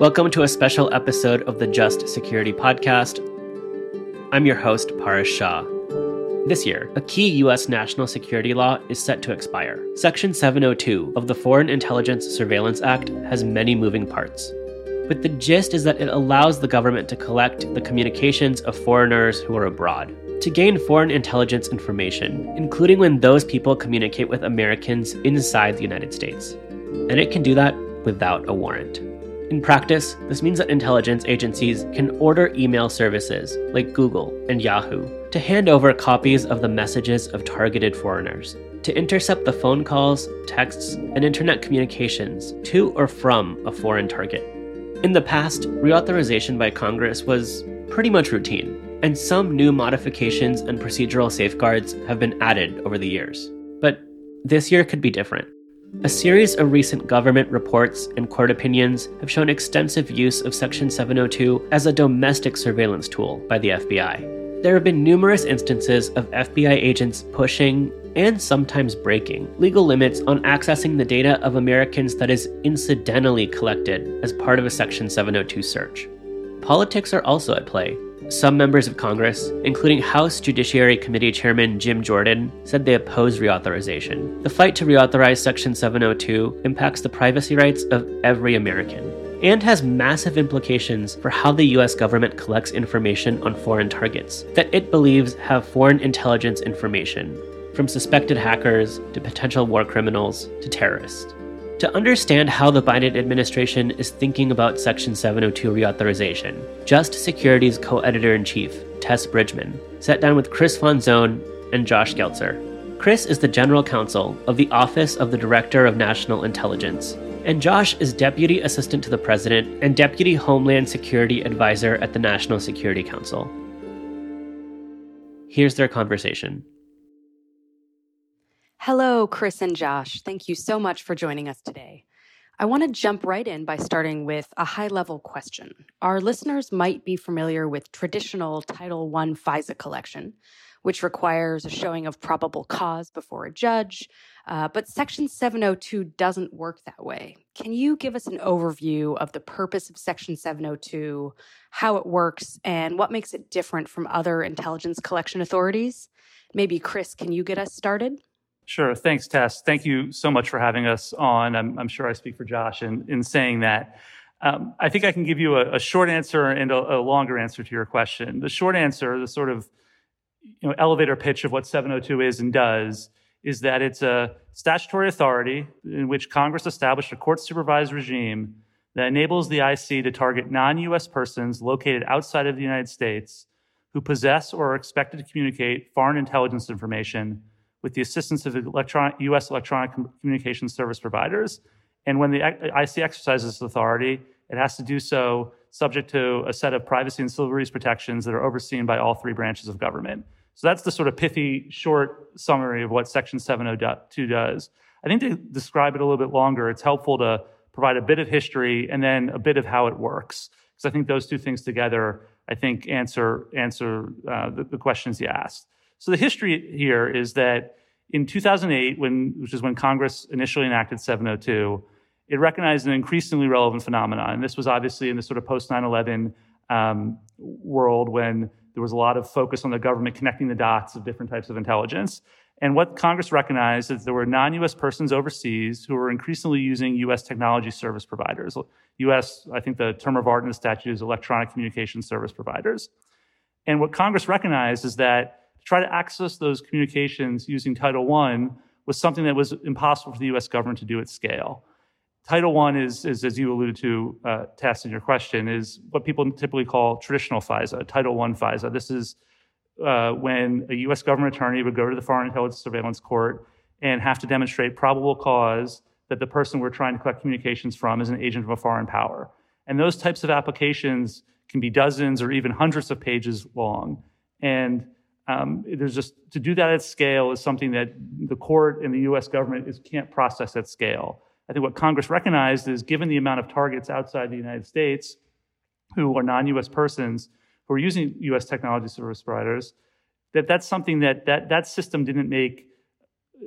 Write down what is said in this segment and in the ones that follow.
Welcome to a special episode of the Just Security Podcast. I'm your host, Paras Shah. This year, a key U.S. national security law is set to expire. Section 702 of the Foreign Intelligence Surveillance Act has many moving parts. But the gist is that it allows the government to collect the communications of foreigners who are abroad to gain foreign intelligence information, including when those people communicate with Americans inside the United States. And it can do that without a warrant. In practice, this means that intelligence agencies can order email services like Google and Yahoo to hand over copies of the messages of targeted foreigners, to intercept the phone calls, texts, and internet communications to or from a foreign target. In the past, reauthorization by Congress was pretty much routine, and some new modifications and procedural safeguards have been added over the years. But this year could be different. A series of recent government reports and court opinions have shown extensive use of Section 702 as a domestic surveillance tool by the FBI. There have been numerous instances of FBI agents pushing and sometimes breaking legal limits on accessing the data of Americans that is incidentally collected as part of a Section 702 search. Politics are also at play, some members of Congress, including House Judiciary Committee Chairman Jim Jordan, said they oppose reauthorization. The fight to reauthorize Section 702 impacts the privacy rights of every American and has massive implications for how the US government collects information on foreign targets that it believes have foreign intelligence information, from suspected hackers to potential war criminals to terrorists. To understand how the Biden administration is thinking about Section 702 reauthorization, Just Security's co editor in chief, Tess Bridgeman, sat down with Chris Fonzone and Josh Geltzer. Chris is the general counsel of the Office of the Director of National Intelligence, and Josh is Deputy Assistant to the President and Deputy Homeland Security Advisor at the National Security Council. Here's their conversation. Hello, Chris and Josh. Thank you so much for joining us today. I want to jump right in by starting with a high level question. Our listeners might be familiar with traditional Title I FISA collection, which requires a showing of probable cause before a judge, uh, but Section 702 doesn't work that way. Can you give us an overview of the purpose of Section 702, how it works, and what makes it different from other intelligence collection authorities? Maybe, Chris, can you get us started? Sure. Thanks, Tess. Thank you so much for having us on. I'm, I'm sure I speak for Josh in, in saying that. Um, I think I can give you a, a short answer and a, a, longer answer to your question. The short answer, the sort of you know, elevator pitch of what 702 is and does, is that it's a statutory authority in which Congress established a court supervised regime that enables the IC to target non US persons located outside of the United States who possess or are expected to communicate foreign intelligence information with the assistance of electronic, U.S. electronic communication service providers. And when the IC exercises authority, it has to do so subject to a set of privacy and civil liberties protections that are overseen by all three branches of government. So that's the sort of pithy, short summary of what Section 702 does. I think to describe it a little bit longer, it's helpful to provide a bit of history and then a bit of how it works. Because I think those two things together, I think, answer, answer uh, the, the questions you asked. So the history here is that in 2008, when, which is when Congress initially enacted 702, it recognized an increasingly relevant phenomenon. And this was obviously in the sort of post 9 11 um, world when there was a lot of focus on the government connecting the dots of different types of intelligence. And what Congress recognized is there were non US persons overseas who were increasingly using US technology service providers. US, I think the term of art in the statute is electronic communication service providers. And what Congress recognized is that try to access those communications using Title I was something that was impossible for the US government to do at scale. Title I is, is as you alluded to, uh, Tess, in your question, is what people typically call traditional FISA, Title I FISA. This is uh, when a US government attorney would go to the Foreign Intelligence Surveillance Court and have to demonstrate probable cause that the person we're trying to collect communications from is an agent of a foreign power. And those types of applications can be dozens or even hundreds of pages long. And um, there's just to do that at scale is something that the court and the U.S. government is, can't process at scale. I think what Congress recognized is given the amount of targets outside the United States who are non-U.S. persons who are using U.S. technology service providers, that that's something that that that system didn't make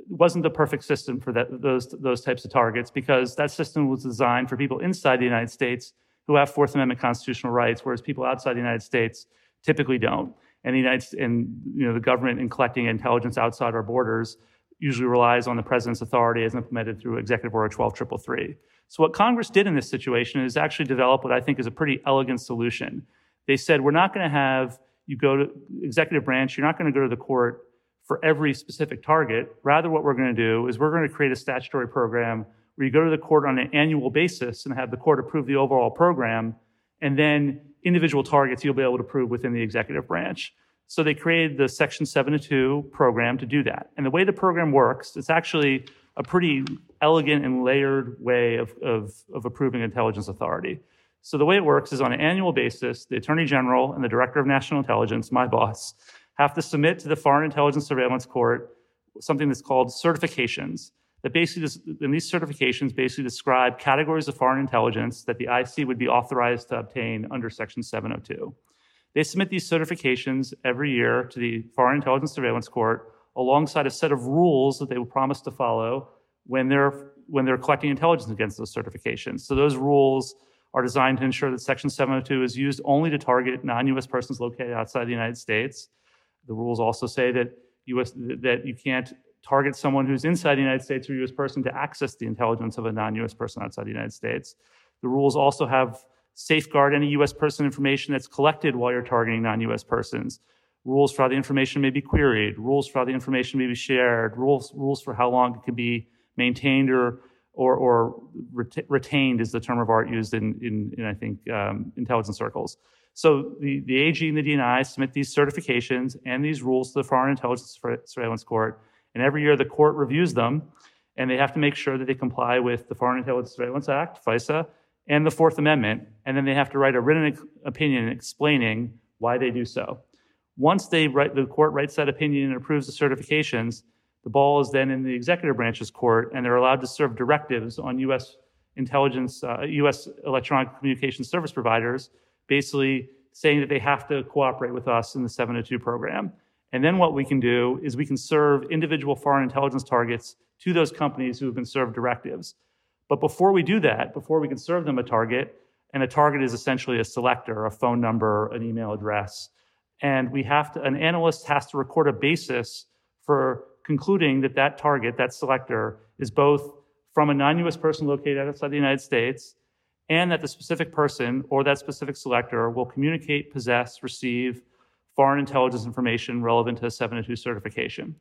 wasn't the perfect system for that, those those types of targets because that system was designed for people inside the United States who have Fourth Amendment constitutional rights, whereas people outside the United States typically don't. And the United States, and you know the government in collecting intelligence outside our borders usually relies on the president's authority as implemented through Executive Order 12333. So what Congress did in this situation is actually develop what I think is a pretty elegant solution. They said we're not going to have you go to executive branch, you're not going to go to the court for every specific target. Rather, what we're going to do is we're going to create a statutory program where you go to the court on an annual basis and have the court approve the overall program, and then individual targets you'll be able to approve within the executive branch. So they created the Section 702 program to do that. And the way the program works, it's actually a pretty elegant and layered way of, of, of approving intelligence authority. So the way it works is on an annual basis, the Attorney General and the Director of National Intelligence, my boss, have to submit to the Foreign Intelligence Surveillance Court something that's called certifications. That basically, and these certifications basically describe categories of foreign intelligence that the IC would be authorized to obtain under Section 702. They submit these certifications every year to the Foreign Intelligence Surveillance Court alongside a set of rules that they will promise to follow when they're when they're collecting intelligence against those certifications. So those rules are designed to ensure that Section 702 is used only to target non-U.S. persons located outside the United States. The rules also say that U.S. that you can't target someone who's inside the United States or U.S. person to access the intelligence of a non-U.S. person outside the United States. The rules also have safeguard any U.S. person information that's collected while you're targeting non-U.S. persons. Rules for how the information may be queried, rules for how the information may be shared, rules, rules for how long it can be maintained or, or, or ret- retained is the term of art used in, in, in I think, um, intelligence circles. So the, the AG and the DNI submit these certifications and these rules to the Foreign Intelligence Surveillance Court, and every year the court reviews them, and they have to make sure that they comply with the Foreign Intelligence Surveillance Act, FISA, and the Fourth Amendment, and then they have to write a written opinion explaining why they do so. Once they write, the court writes that opinion and approves the certifications, the ball is then in the executive branch's court, and they're allowed to serve directives on U.S. intelligence, uh, U.S. electronic communication service providers, basically saying that they have to cooperate with us in the 702 program. And then what we can do is we can serve individual foreign intelligence targets to those companies who have been served directives. But before we do that, before we can serve them a target, and a target is essentially a selector, a phone number, an email address, and we have to, an analyst has to record a basis for concluding that that target, that selector, is both from a non-US person located outside the United States, and that the specific person or that specific selector will communicate, possess, receive foreign intelligence information relevant to a 702 certification.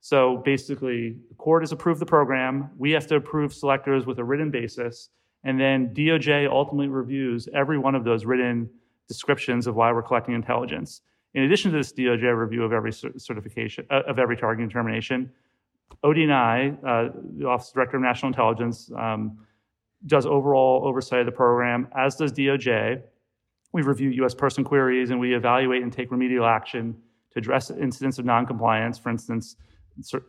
So basically, the court has approved the program. We have to approve selectors with a written basis. And then DOJ ultimately reviews every one of those written descriptions of why we're collecting intelligence. In addition to this DOJ review of every certification, uh, of every targeting determination, ODNI, uh, the Office of Director of National Intelligence, um, does overall oversight of the program, as does DOJ. We review U.S. person queries and we evaluate and take remedial action to address incidents of noncompliance. For instance,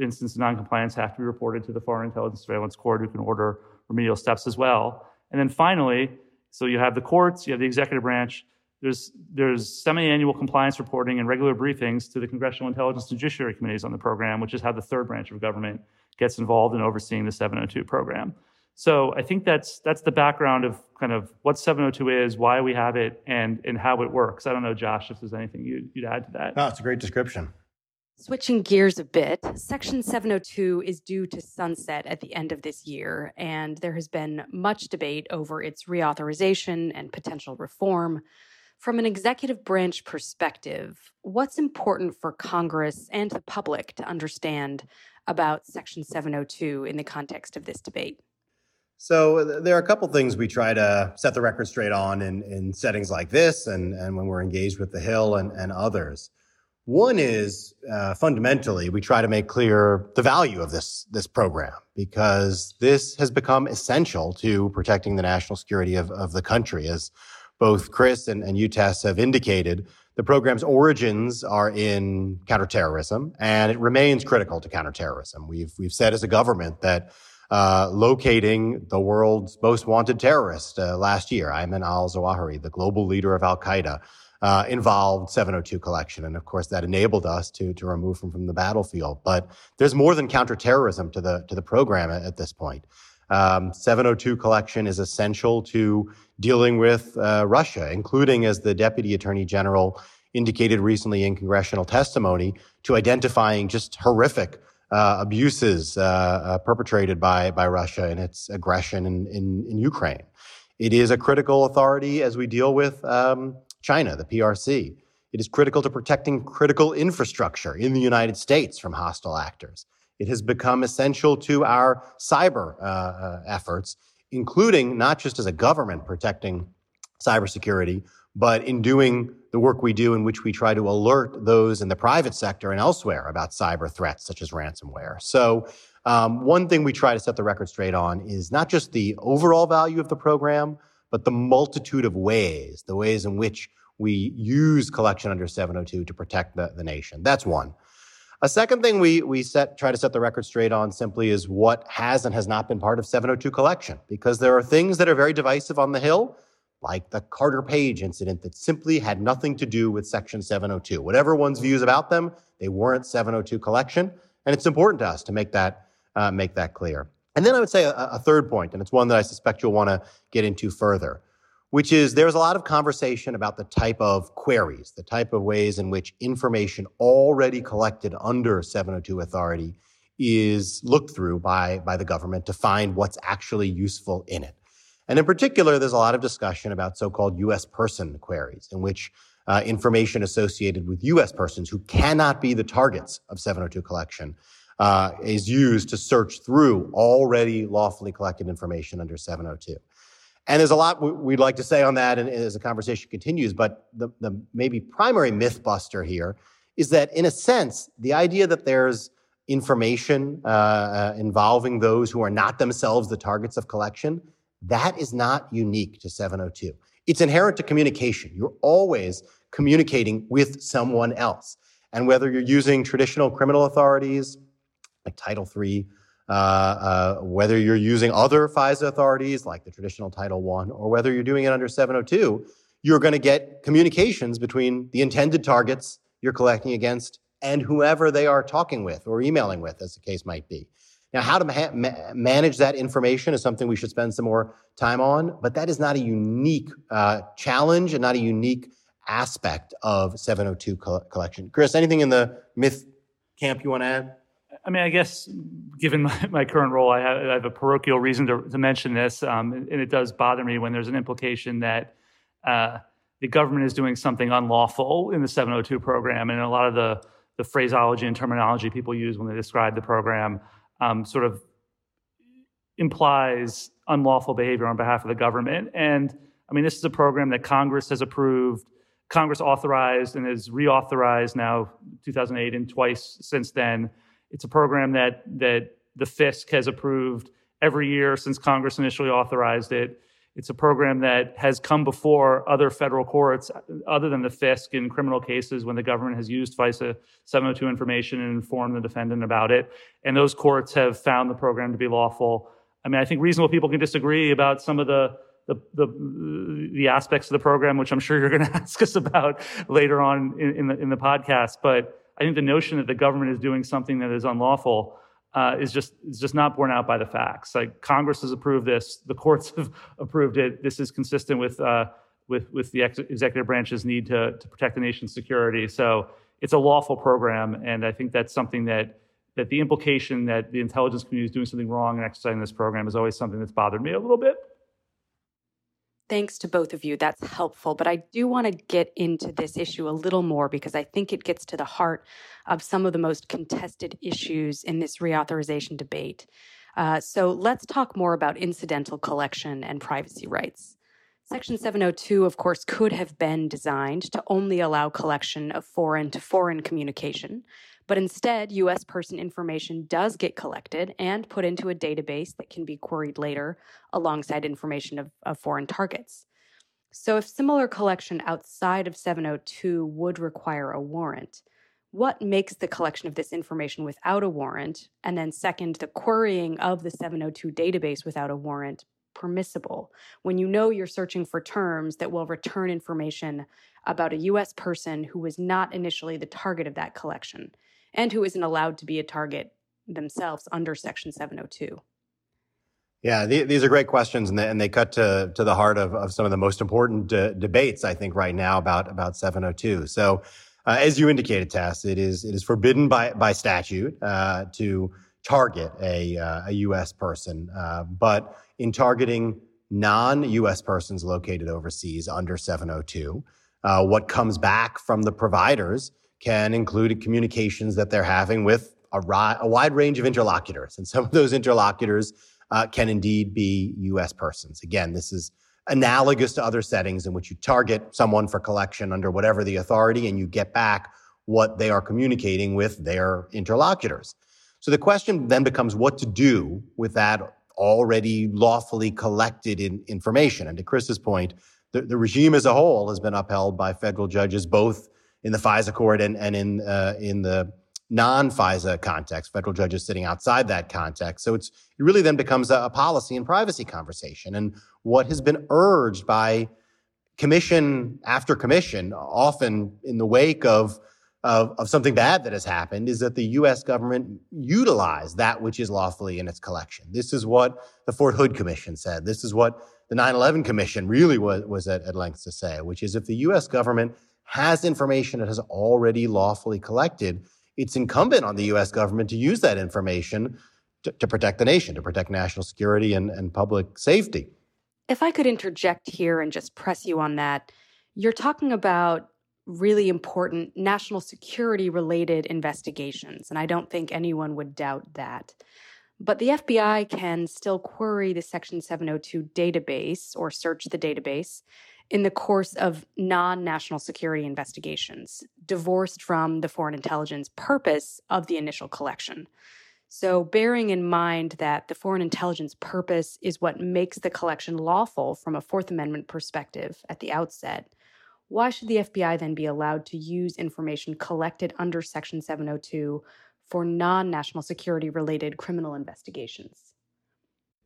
instances of noncompliance have to be reported to the Foreign Intelligence Surveillance Court, who can order remedial steps as well. And then finally, so you have the courts, you have the executive branch. There's there's semi-annual compliance reporting and regular briefings to the Congressional Intelligence and Judiciary Committees on the program, which is how the third branch of government gets involved in overseeing the 702 program. So I think that's that's the background of kind of what 702 is, why we have it, and and how it works. I don't know, Josh, if there's anything you'd, you'd add to that. No, it's a great description. Switching gears a bit, Section 702 is due to sunset at the end of this year, and there has been much debate over its reauthorization and potential reform. From an executive branch perspective, what's important for Congress and the public to understand about Section 702 in the context of this debate? So there are a couple things we try to set the record straight on in, in settings like this and, and when we're engaged with the Hill and, and others. One is uh, fundamentally we try to make clear the value of this this program because this has become essential to protecting the national security of, of the country. As both Chris and, and you Tess have indicated, the program's origins are in counterterrorism, and it remains critical to counterterrorism. We've we've said as a government that uh, locating the world's most wanted terrorist uh, last year, Ayman al-Zawahiri, the global leader of Al Qaeda uh, involved 702 collection. And of course, that enabled us to, to remove him from the battlefield. But there's more than counterterrorism to the, to the program at, at this point. Um, 702 collection is essential to dealing with uh, Russia, including, as the Deputy Attorney General indicated recently in congressional testimony, to identifying just horrific uh, abuses uh, uh perpetrated by, by Russia in its aggression in, in, in, Ukraine. It is a critical authority as we deal with um, China, the PRC. It is critical to protecting critical infrastructure in the United States from hostile actors. It has become essential to our cyber uh, uh, efforts, including not just as a government protecting cybersecurity, but in doing the work we do in which we try to alert those in the private sector and elsewhere about cyber threats such as ransomware. So, um, one thing we try to set the record straight on is not just the overall value of the program, but the multitude of ways, the ways in which we use collection under 702 to protect the, the nation. That's one. A second thing we, we set, try to set the record straight on simply is what has and has not been part of 702 collection, because there are things that are very divisive on the Hill, like the Carter Page incident that simply had nothing to do with Section 702. Whatever one's views about them, they weren't 702 collection, and it's important to us to make that, uh, make that clear. And then I would say a, a third point, and it's one that I suspect you'll want to get into further which is there's a lot of conversation about the type of queries, the type of ways in which information already collected under 702 authority is looked through by, by the government to find what's actually useful in it. And in particular, there's a lot of discussion about so-called U.S. person queries, in which uh, information associated with U.S. persons who cannot be the targets of 702 collection uh, is used to search through already lawfully collected information under 702. And there's a lot we'd like to say on that and, as the conversation continues, but the, the maybe primary myth buster here is that, in a sense, the idea that there's information uh, uh, involving those who are not themselves the targets of collection, that is not unique to 702. It's inherent to communication. You're always communicating with someone else. And whether you're using traditional criminal authorities like Title III uh, uh, whether you're using other FISA authorities like the traditional Title I, or whether you're doing it under 702, you're going to get communications between the intended targets you're collecting against and whoever they are talking with or emailing with, as the case might be. Now, how to ma- ma- manage that information is something we should spend some more time on, but that is not a unique uh, challenge and not a unique aspect of 702 co- collection. Chris, anything in the myth camp you want to add? I mean, I guess given my, my current role, I have, I have, a parochial reason to, to mention this, um, and, and, it does bother me when there's an implication that uh, the government is doing something unlawful in the 702 program, and a lot of the the phraseology and terminology people use when they describe the program um, sort of implies unlawful behavior on behalf of the government. And I mean, this is a program that Congress has approved. Congress authorized and has reauthorized now 2008 and twice since then it's a program that that the FISC has approved every year since Congress initially authorized it. It's a program that has come before other federal courts, other than the FISC, in criminal cases when the government has used FISA 702 information and informed the defendant about it. And those courts have found the program to be lawful. I mean, I think reasonable people can disagree about some of the the, the, the aspects of the program, which I'm sure you're going to ask us about later on in, in the in the podcast. But I think the notion that the government is doing something that is unlawful uh, is just is just not borne out by the facts. Like Congress has approved this, the courts have approved it. This is consistent with uh, with with the ex- executive branch's need to to protect the nation's security. So it's a lawful program, and I think that's something that that the implication that the intelligence community is doing something wrong in exercising this program is always something that's bothered me a little bit. Thanks to both of you. That's helpful. But I do want to get into this issue a little more because I think it gets to the heart of some of the most contested issues in this reauthorization debate. Uh, so let's talk more about incidental collection and privacy rights. Section 702, of course, could have been designed to only allow collection of foreign to foreign communication, but instead, US person information does get collected and put into a database that can be queried later alongside information of, of foreign targets. So, if similar collection outside of 702 would require a warrant, what makes the collection of this information without a warrant, and then second, the querying of the 702 database without a warrant permissible when you know you're searching for terms that will return information about a US person who was not initially the target of that collection? And who isn't allowed to be a target themselves under Section 702. Yeah, these are great questions, and they, and they cut to, to the heart of, of some of the most important de- debates, I think, right now about, about 702. So, uh, as you indicated, Tess, it is it is forbidden by by statute uh, to target a uh, a U.S. person, uh, but in targeting non-U.S. persons located overseas under 702, uh, what comes back from the providers can include communications that they're having with a, ri- a wide range of interlocutors, and some of those interlocutors uh, can indeed be U.S. persons. Again, this is analogous to other settings in which you target someone for collection under whatever the authority and you get back what they are communicating with their interlocutors. So the question then becomes what to do with that already lawfully collected in information. And to Chris's point, the, the regime as a whole has been upheld by federal judges both in the FISA court and, and in, uh, in the non-FISA context, federal judges sitting outside that context. So it's, it really then becomes a, a policy and privacy conversation. And what has been urged by commission after commission, often in the wake of, of, of, something bad that has happened, is that the U.S. government utilize that which is lawfully in its collection. This is what the Fort Hood Commission said. This is what the 9-11 Commission really was, was at, at length to say, which is if the U.S. government has information it has already lawfully collected, it's incumbent on the U.S. government to use that information to, to protect the nation, to protect national security and, and public safety. If I could interject here and just press you on that, you're talking about really important national security related investigations, and I don't think anyone would doubt that. But the FBI can still query the Section 702 database or search the database in the course of non national security investigations, divorced from the foreign intelligence purpose of the initial collection. So, bearing in mind that the foreign intelligence purpose is what makes the collection lawful from a Fourth Amendment perspective at the outset, why should the FBI then be allowed to use information collected under Section 702 for non national security related criminal investigations?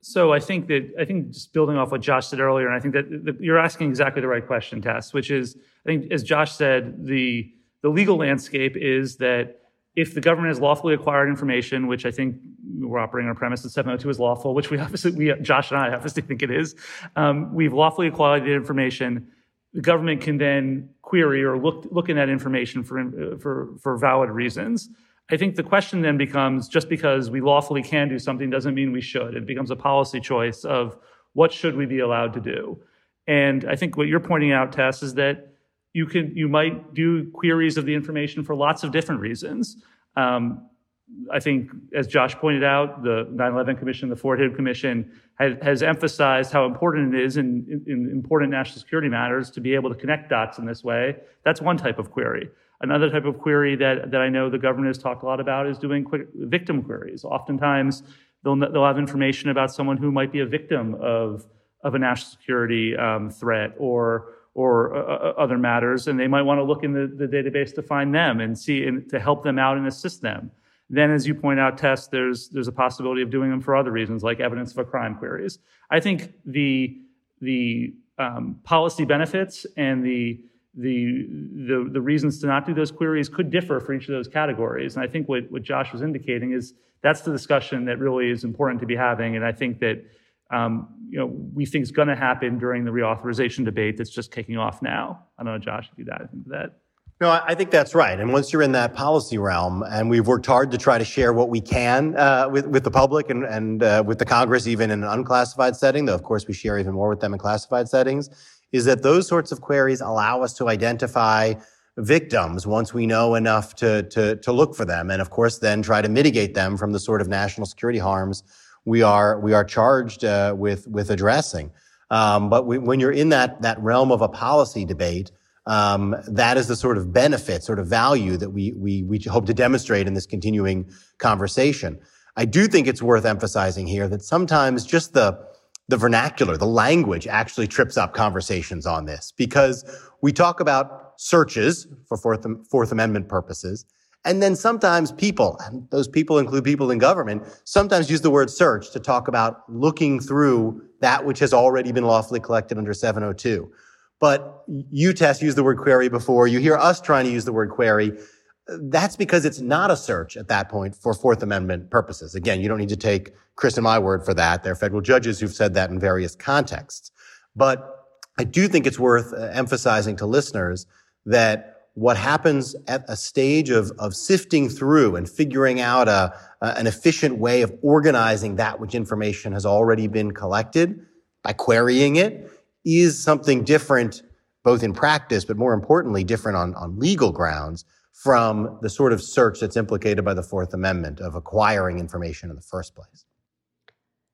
So I think that I think just building off what Josh said earlier, and I think that, that you're asking exactly the right question, Tess, which is I think as Josh said, the the legal landscape is that if the government has lawfully acquired information, which I think we're operating on a premise that 702 is lawful, which we obviously, we, Josh and I obviously think it is, um, we've lawfully acquired the information. The government can then query or look look in that information for for for valid reasons. I think the question then becomes just because we lawfully can do something doesn't mean we should. It becomes a policy choice of what should we be allowed to do. And I think what you're pointing out, Tess, is that you can you might do queries of the information for lots of different reasons. Um, I think, as Josh pointed out, the 9/11 Commission, the Fort Hood Commission, has, has emphasized how important it is in, in, in important national security matters to be able to connect dots in this way. That's one type of query. Another type of query that, that I know the government has talked a lot about is doing quick victim queries. Oftentimes, they'll, they'll have information about someone who might be a victim of, of a national security um, threat or, or uh, uh, other matters, and they might want to look in the, the database to find them and see and to help them out and assist them. Then, as you point out, Tess, there's there's a possibility of doing them for other reasons, like evidence of a crime queries. I think the the um, policy benefits and the the, the, the reasons to not do those queries could differ for each of those categories. And I think what, what Josh was indicating is that's the discussion that really is important to be having. And I think that um, you know we think is going to happen during the reauthorization debate that's just kicking off now. I don't know, Josh, if you add anything that. No, I think that's right. And once you're in that policy realm, and we've worked hard to try to share what we can uh, with with the public and and uh, with the Congress, even in an unclassified setting. Though of course we share even more with them in classified settings is that those sorts of queries allow us to identify victims once we know enough to, to, to look for them. And of course, then try to mitigate them from the sort of national security harms we are, we are charged uh, with, with addressing. Um, but we, when you're in that, that realm of a policy debate, um, that is the sort of benefit, sort of value that we, we, we hope to demonstrate in this continuing conversation. I do think it's worth emphasizing here that sometimes just the, the vernacular, the language actually trips up conversations on this because we talk about searches for Fourth, Fourth Amendment purposes. And then sometimes people, and those people include people in government, sometimes use the word search to talk about looking through that which has already been lawfully collected under 702. But you, Tess, used the word query before. You hear us trying to use the word query. That's because it's not a search at that point for Fourth Amendment purposes. Again, you don't need to take Chris and my word for that. There are federal judges who've said that in various contexts. But I do think it's worth uh, emphasizing to listeners that what happens at a stage of, of sifting through and figuring out a, an efficient way of organizing that which information has already been collected by querying it is something different, both in practice, but more importantly, different on, on legal grounds from the sort of search that's implicated by the Fourth Amendment of acquiring information in the first place.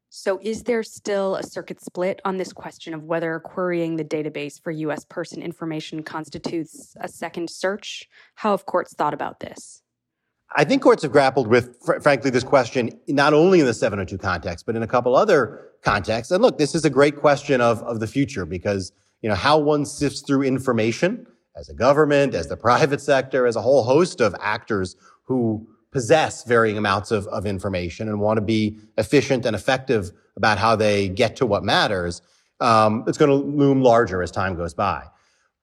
So, is there still a circuit split on this question of whether querying the database for U.S. person information constitutes a second search? How have courts thought about this? I think courts have grappled with, fr- frankly, this question not only in the 702 context, but in a couple other contexts. And look, this is a great question of, of the future because, you know, how one sifts through information as a government, as the private sector, as a whole host of actors who possess varying amounts of, of information and want to be efficient and effective about how they get to what matters, um, it's going to loom larger as time goes by.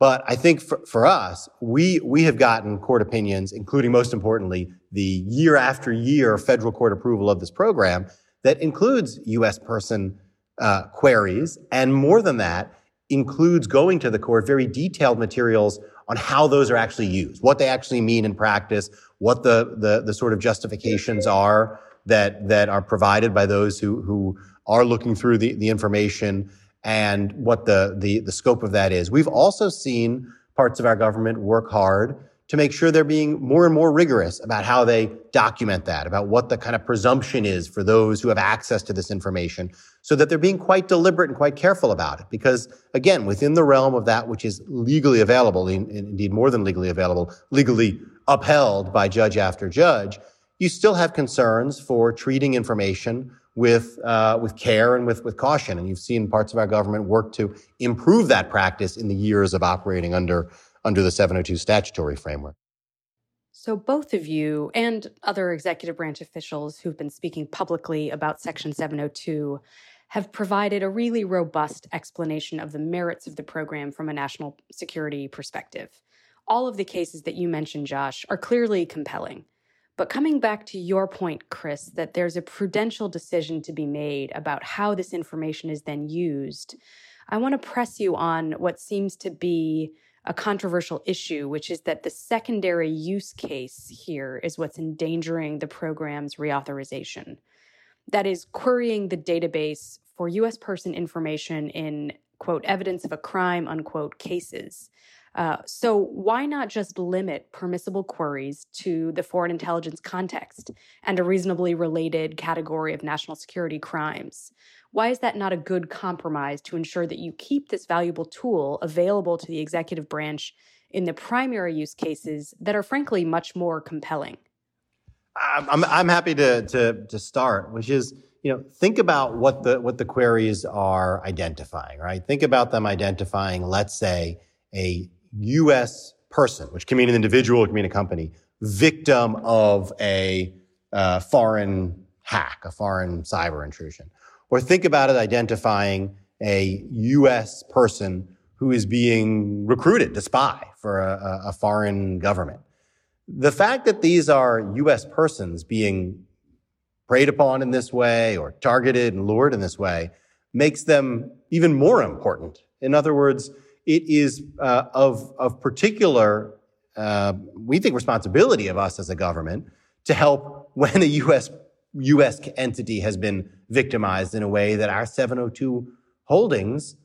But I think for, for us, we, we have gotten court opinions, including most importantly, the year after year federal court approval of this program that includes U.S. person uh, queries. And more than that, includes going to the court very detailed materials on how those are actually used, what they actually mean in practice, what the, the, the sort of justifications are that, that are provided by those who, who are looking through the, the information and what the, the, the scope of that is. We've also seen parts of our government work hard to make sure they're being more and more rigorous about how they document that, about what the kind of presumption is for those who have access to this information, so that they're being quite deliberate and quite careful about it. Because again, within the realm of that which is legally available, indeed more than legally available, legally upheld by judge after judge, you still have concerns for treating information with uh, with care and with with caution. And you've seen parts of our government work to improve that practice in the years of operating under under the 702 statutory framework. So, both of you and other executive branch officials who've been speaking publicly about Section 702 have provided a really robust explanation of the merits of the program from a national security perspective. All of the cases that you mentioned, Josh, are clearly compelling. But coming back to your point, Chris, that there's a prudential decision to be made about how this information is then used, I want to press you on what seems to be a controversial issue, which is that the secondary use case here is what's endangering the program's reauthorization. That is, querying the database for U.S. person information in, quote, evidence of a crime, unquote, cases. Uh, so, why not just limit permissible queries to the foreign intelligence context and a reasonably related category of national security crimes? Why is that not a good compromise to ensure that you keep this valuable tool available to the executive branch in the primary use cases that are frankly much more compelling? I'm, I'm happy to, to, to start, which is, you know, think about what the, what the queries are identifying, right? Think about them identifying, let's say, a U.S. person, which can mean an individual, it can mean a company, victim of a uh, foreign hack, a foreign cyber intrusion. Or think about it identifying a U.S. person who is being recruited to spy for a, a foreign government. The fact that these are U.S. persons being preyed upon in this way or targeted and lured in this way makes them even more important. In other words, it is uh, of, of particular, uh, we think, responsibility of us as a government to help when a U.S. U.S. entity has been victimized in a way that our 702 holdings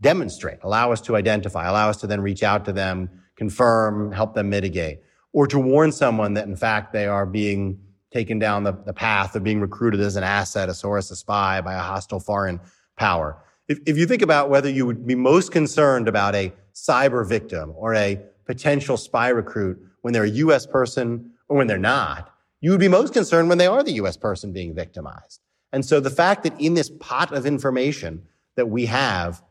demonstrate, allow us to identify, allow us to then reach out to them, confirm, help them mitigate, or to warn someone that in fact they are being taken down the, the path of being recruited as an asset, a source, a spy by a hostile foreign power. If, if you think about whether you would be most concerned about a cyber victim or a potential spy recruit when they're a U.S. person or when they're not, you would be most concerned when they are the U.S. person being victimized. And so the fact that in this pot of information that we have,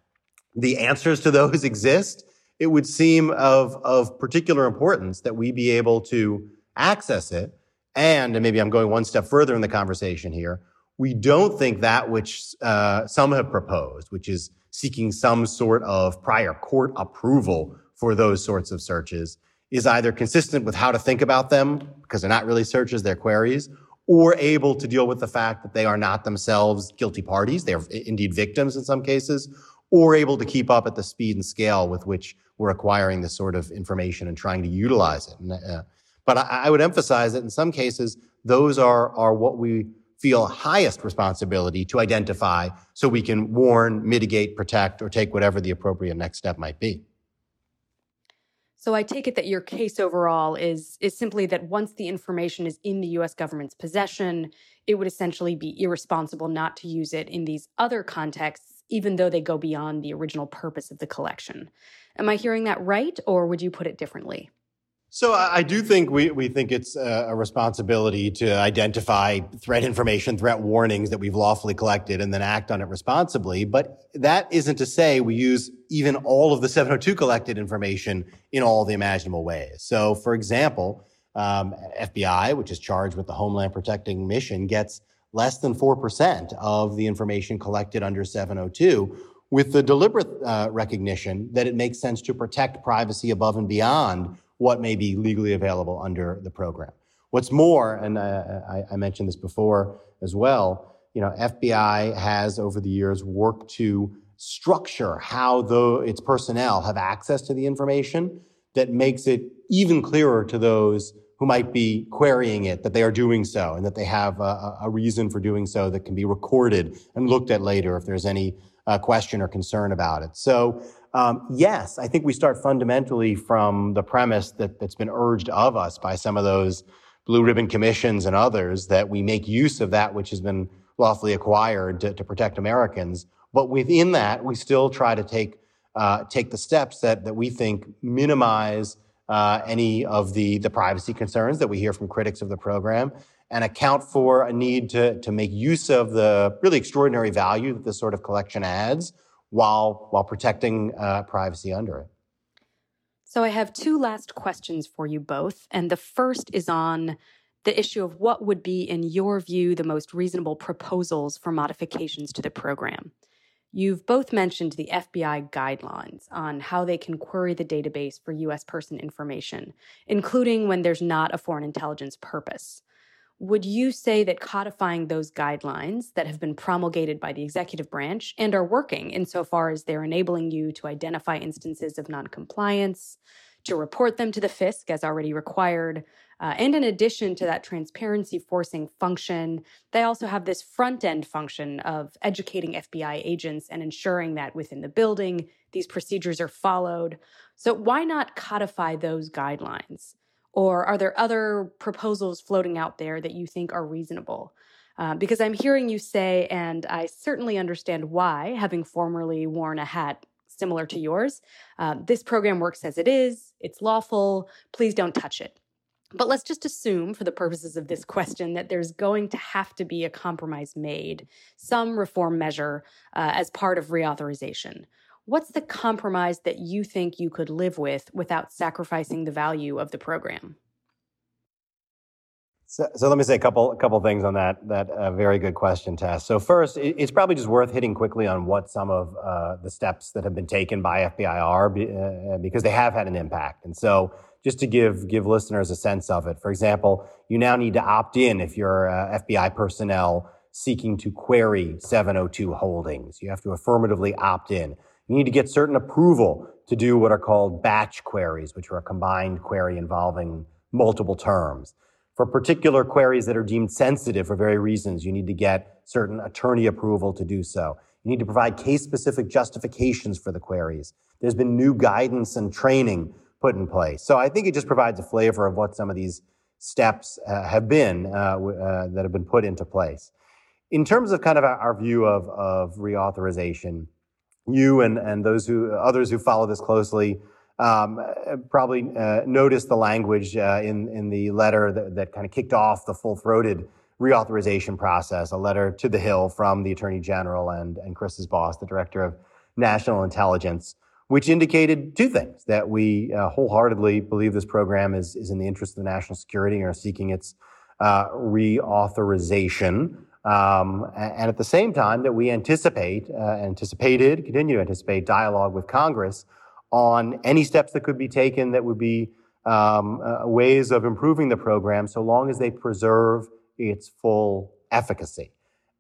the answers to those exist, it would seem of, of particular importance that we be able to access it. And, and maybe I'm going one step further in the conversation here. We don't think that which uh, some have proposed, which is seeking some sort of prior court approval for those sorts of searches, is either consistent with how to think about them because they're not really searches, they're queries, or able to deal with the fact that they are not themselves guilty parties. They are indeed victims in some cases, or able to keep up at the speed and scale with which we're acquiring this sort of information and trying to utilize it. Uh, but I, I, would emphasize that in some cases, those are, are what we feel highest responsibility to identify so we can warn, mitigate, protect, or take whatever the appropriate next step might be. So I take it that your case overall is is simply that once the information is in the US government's possession, it would essentially be irresponsible not to use it in these other contexts even though they go beyond the original purpose of the collection. Am I hearing that right or would you put it differently? So I do think we, we think it's a responsibility to identify threat information, threat warnings that we've lawfully collected and then act on it responsibly. But that isn't to say we use even all of the 702 collected information in all the imaginable ways. So for example, um, FBI, which is charged with the Homeland Protecting mission, gets less than 4% of the information collected under 702 with the deliberate uh, recognition that it makes sense to protect privacy above and beyond what may be legally available under the program. What's more, and I, I, mentioned this before as well, you know, FBI has over the years worked to structure how the, its personnel have access to the information that makes it even clearer to those who might be querying it that they are doing so and that they have a, a reason for doing so that can be recorded and looked at later if there's any uh, question or concern about it. So um, yes, I think we start fundamentally from the premise that, that's been urged of us by some of those blue ribbon commissions and others that we make use of that which has been lawfully acquired to, to protect Americans. But within that, we still try to take uh, take the steps that that we think minimize uh, any of the the privacy concerns that we hear from critics of the program, and account for a need to to make use of the really extraordinary value that this sort of collection adds while while protecting uh, privacy under it. So I have two last questions for you both, and the first is on the issue of what would be, in your view, the most reasonable proposals for modifications to the program. You've both mentioned the FBI guidelines on how they can query the database for U.S. person information, including when there's not a foreign intelligence purpose. Would you say that codifying those guidelines that have been promulgated by the executive branch and are working insofar as they're enabling you to identify instances of noncompliance, to report them to the FISC as already required, uh, and in addition to that transparency forcing function, they also have this front end function of educating FBI agents and ensuring that within the building, these procedures are followed. So, why not codify those guidelines? Or are there other proposals floating out there that you think are reasonable? Uh, because I'm hearing you say, and I certainly understand why, having formerly worn a hat similar to yours, uh, this program works as it is, it's lawful, please don't touch it. But let's just assume, for the purposes of this question, that there's going to have to be a compromise made, some reform measure uh, as part of reauthorization. What's the compromise that you think you could live with without sacrificing the value of the program? So, so let me say a couple a couple things on that that uh, very good question, Tess. So first, it, it's probably just worth hitting quickly on what some of uh, the steps that have been taken by FBI are, uh, because they have had an impact. And so, just to give give listeners a sense of it, for example, you now need to opt in if you're uh, FBI personnel seeking to query 702 holdings. You have to affirmatively opt in. You need to get certain approval to do what are called batch queries, which are a combined query involving multiple terms. For particular queries that are deemed sensitive for very reasons, you need to get certain attorney approval to do so. You need to provide case specific justifications for the queries. There's been new guidance and training put in place. So I think it just provides a flavor of what some of these steps uh, have been uh, uh, that have been put into place. In terms of kind of our view of, of reauthorization, you and, and those who others who follow this closely um, probably uh, noticed the language uh, in in the letter that, that kind of kicked off the full throated reauthorization process. A letter to the Hill from the Attorney General and and Chris's boss, the Director of National Intelligence, which indicated two things: that we uh, wholeheartedly believe this program is is in the interest of national security and are seeking its uh, reauthorization. Um, and at the same time that we anticipate, uh, anticipated, continue to anticipate dialogue with Congress on any steps that could be taken that would be um, uh, ways of improving the program so long as they preserve its full efficacy.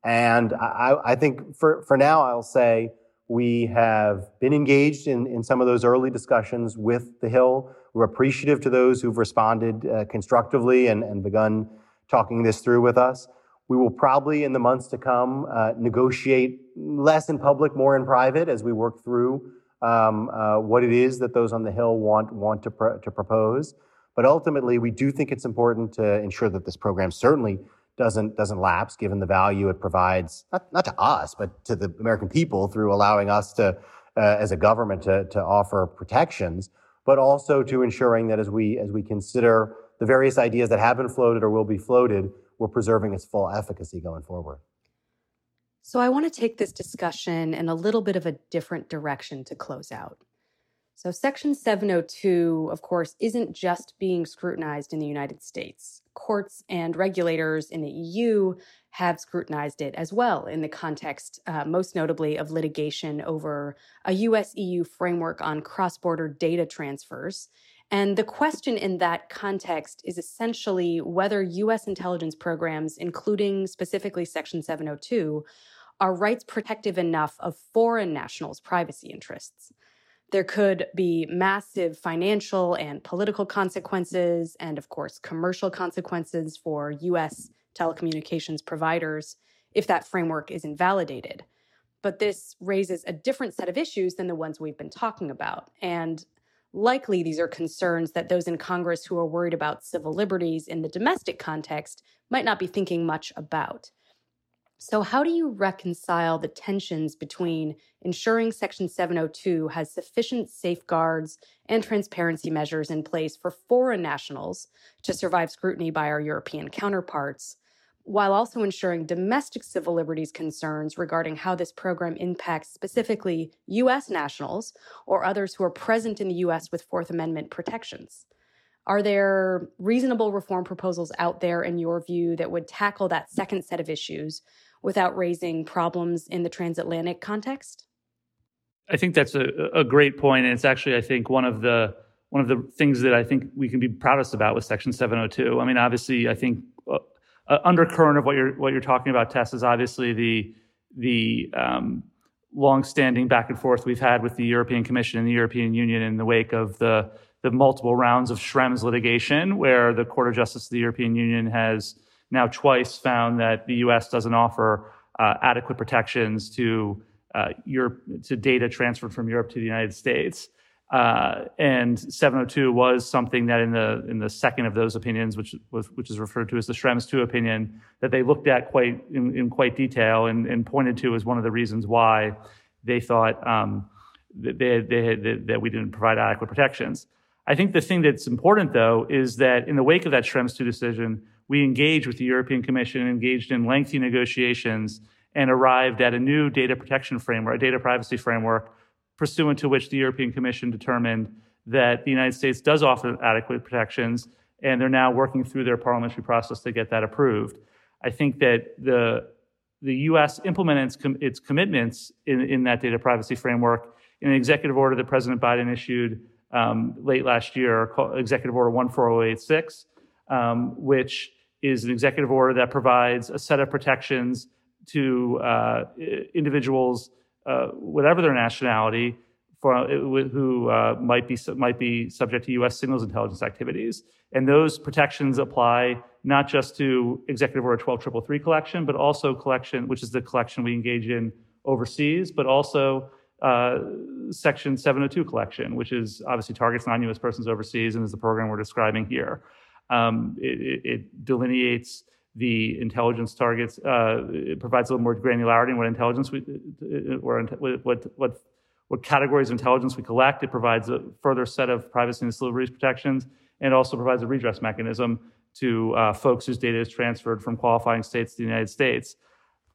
And I, I think for, for now, I'll say we have been engaged in, in some of those early discussions with the Hill. We're appreciative to those who've responded uh, constructively and, and begun talking this through with us. We will probably, in the months to come, uh, negotiate less in public, more in private, as we work through um, uh, what it is that those on the Hill want want to to propose. But ultimately, we do think it's important to ensure that this program certainly doesn't doesn't lapse, given the value it provides not not to us, but to the American people through allowing us to, uh, as a government, to to offer protections, but also to ensuring that as we as we consider the various ideas that have been floated or will be floated, we're preserving its full efficacy going forward. So I want to take this discussion in a little bit of a different direction to close out. So, Section 702, of course, isn't just being scrutinized in the United States. Courts and regulators in the EU have scrutinized it as well in the context, uh, most notably, of litigation over a US EU framework on cross border data transfers. And the question in that context is essentially whether US intelligence programs, including specifically Section 702, are rights protective enough of foreign nationals' privacy interests. There could be massive financial and political consequences, and of course, commercial consequences for US telecommunications providers if that framework is invalidated. But this raises a different set of issues than the ones we've been talking about. And likely these are concerns that those in Congress who are worried about civil liberties in the domestic context might not be thinking much about. So, how do you reconcile the tensions between ensuring Section 702 has sufficient safeguards and transparency measures in place for foreign nationals to survive scrutiny by our European counterparts, while also ensuring domestic civil liberties concerns regarding how this program impacts specifically U.S. nationals or others who are present in the U.S. with Fourth Amendment protections? Are there reasonable reform proposals out there, in your view, that would tackle that second set of issues without raising problems in the transatlantic context? I think that's a, a great point, and it's actually I think one of the one of the things that I think we can be proudest about with Section 702. I mean, obviously, I think uh, uh, undercurrent of what you're what you're talking about, Tess, is obviously the the um, longstanding back and forth we've had with the European Commission and the European Union in the wake of the the multiple rounds of Schrems litigation, where the Court of Justice of the European Union has now twice found that the U.S. doesn't offer uh, adequate protections to uh, Europe, to data transferred from Europe to the United States. Uh, and 702 was something that in the in the second of those opinions, which was which is referred to as the Schrems II opinion, that they looked at quite in, in quite detail and, and, pointed to as one of the reasons why they thought um, that, they, they, that, that we didn't provide adequate protections. I think the thing that's important, though, is that in the wake of that Schrems II decision, we engaged with the European Commission, engaged in lengthy negotiations, and arrived at a new data protection framework, a data privacy framework, pursuant to which the European Commission determined that the United States does offer adequate protections, and they're now working through their parliamentary process to get that approved. I think that the the U.S. implemented its, com- its commitments in, in, that data privacy framework in an executive order that President Biden issued um, late last year, called Executive Order 14086, um, which is an executive order that provides a set of protections to uh, individuals, uh, whatever their nationality, for, uh, who uh, might be might be subject to U.S. signals intelligence activities. And those protections apply not just to Executive Order 12333 collection, but also collection, which is the collection we engage in overseas, but also uh, Section 702 collection, which is obviously targets non-U.S. persons overseas and is the program we're describing here. Um, it, it, delineates the intelligence targets. Uh, it provides a little more granularity in what intelligence we, or what, what, what categories of intelligence we collect. It provides a further set of privacy and civil liberties protections, and also provides a redress mechanism to uh, folks whose data is transferred from qualifying states to the United States.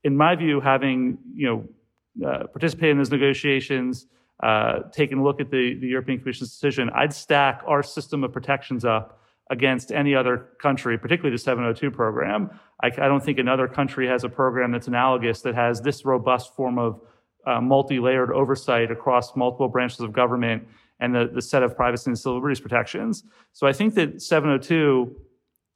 In my view, having you know uh, participated in those negotiations, uh, taken a look at the, the European Commission's decision, I'd stack our system of protections up against any other country, particularly the 702 program. I, I, don't think another country has a program that's analogous that has this robust form of uh, multi layered oversight across multiple branches of government and the, the set of privacy and civil liberties protections. So I think that 702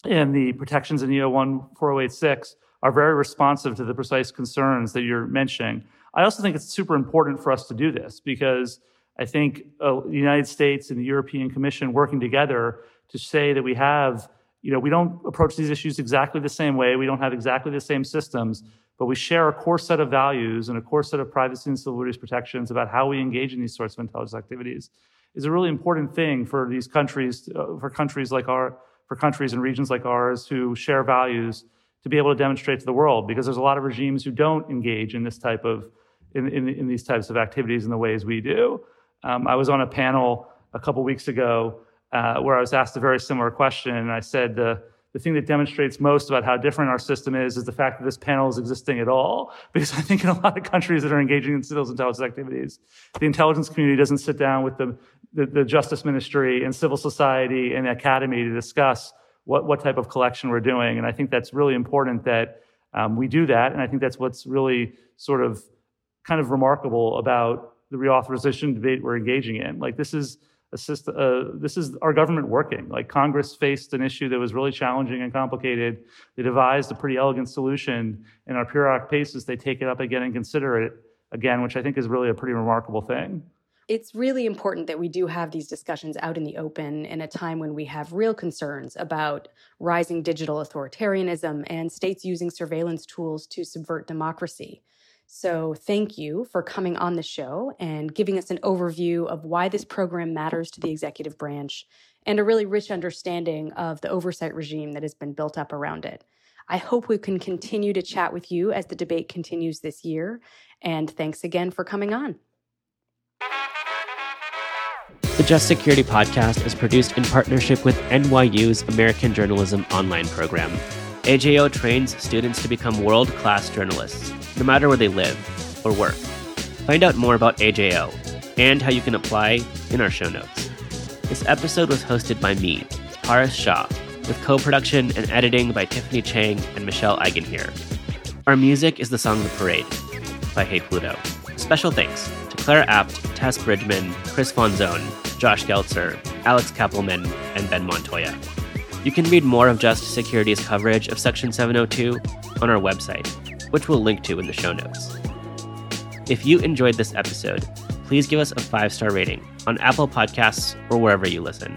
and the protections in EO 14086 are very responsive to the precise concerns that you're mentioning. I also think it's super important for us to do this because I think uh, the United States and the European Commission working together to say that we have, you know, we don't approach these issues exactly the same way, we don't have exactly the same systems, but we share a core set of values and a core set of privacy and civil liberties protections about how we engage in these sorts of intelligence activities is a really important thing for these countries, uh, for countries like our, for countries and regions like ours who share values to be able to demonstrate to the world because there's a lot of regimes who don't engage in this type of in, in, in these types of activities in the ways we do. Um, I was on a panel a couple weeks ago uh, where I was asked a very similar question, and I said the the thing that demonstrates most about how different our system is is the fact that this panel is existing at all. Because I think in a lot of countries that are engaging in civil intelligence activities, the intelligence community doesn't sit down with the, the, the justice ministry and civil society and academy to discuss what, what type of collection we're doing. And I think that's really important that um, we do that. And I think that's what's really sort of kind of remarkable about the reauthorization debate we're engaging in. Like this is uh, this is our government working. Like Congress faced an issue that was really challenging and complicated. They devised a pretty elegant solution. In our periodic paces, they take it up again and consider it again, which I think is really a pretty remarkable thing. It's really important that we do have these discussions out in the open in a time when we have real concerns about rising digital authoritarianism and states using surveillance tools to subvert democracy. So, thank you for coming on the show and giving us an overview of why this program matters to the executive branch and a really rich understanding of the oversight regime that has been built up around it. I hope we can continue to chat with you as the debate continues this year. And thanks again for coming on. The Just Security podcast is produced in partnership with NYU's American Journalism online program. AJO trains students to become world class journalists no matter where they live or work. Find out more about AJO and how you can apply in our show notes. This episode was hosted by me, Paras Shah, with co production and editing by Tiffany Chang and Michelle Eigenheer. Our music is the song The Parade by Hey Pluto. Special thanks to Claire Apt, Tess Bridgeman, Chris Fonzone, Josh Geltzer, Alex Kappelman, and Ben Montoya. You can read more of Just Security's coverage of Section 702 on our website, which we'll link to in the show notes. If you enjoyed this episode, please give us a five star rating on Apple Podcasts or wherever you listen.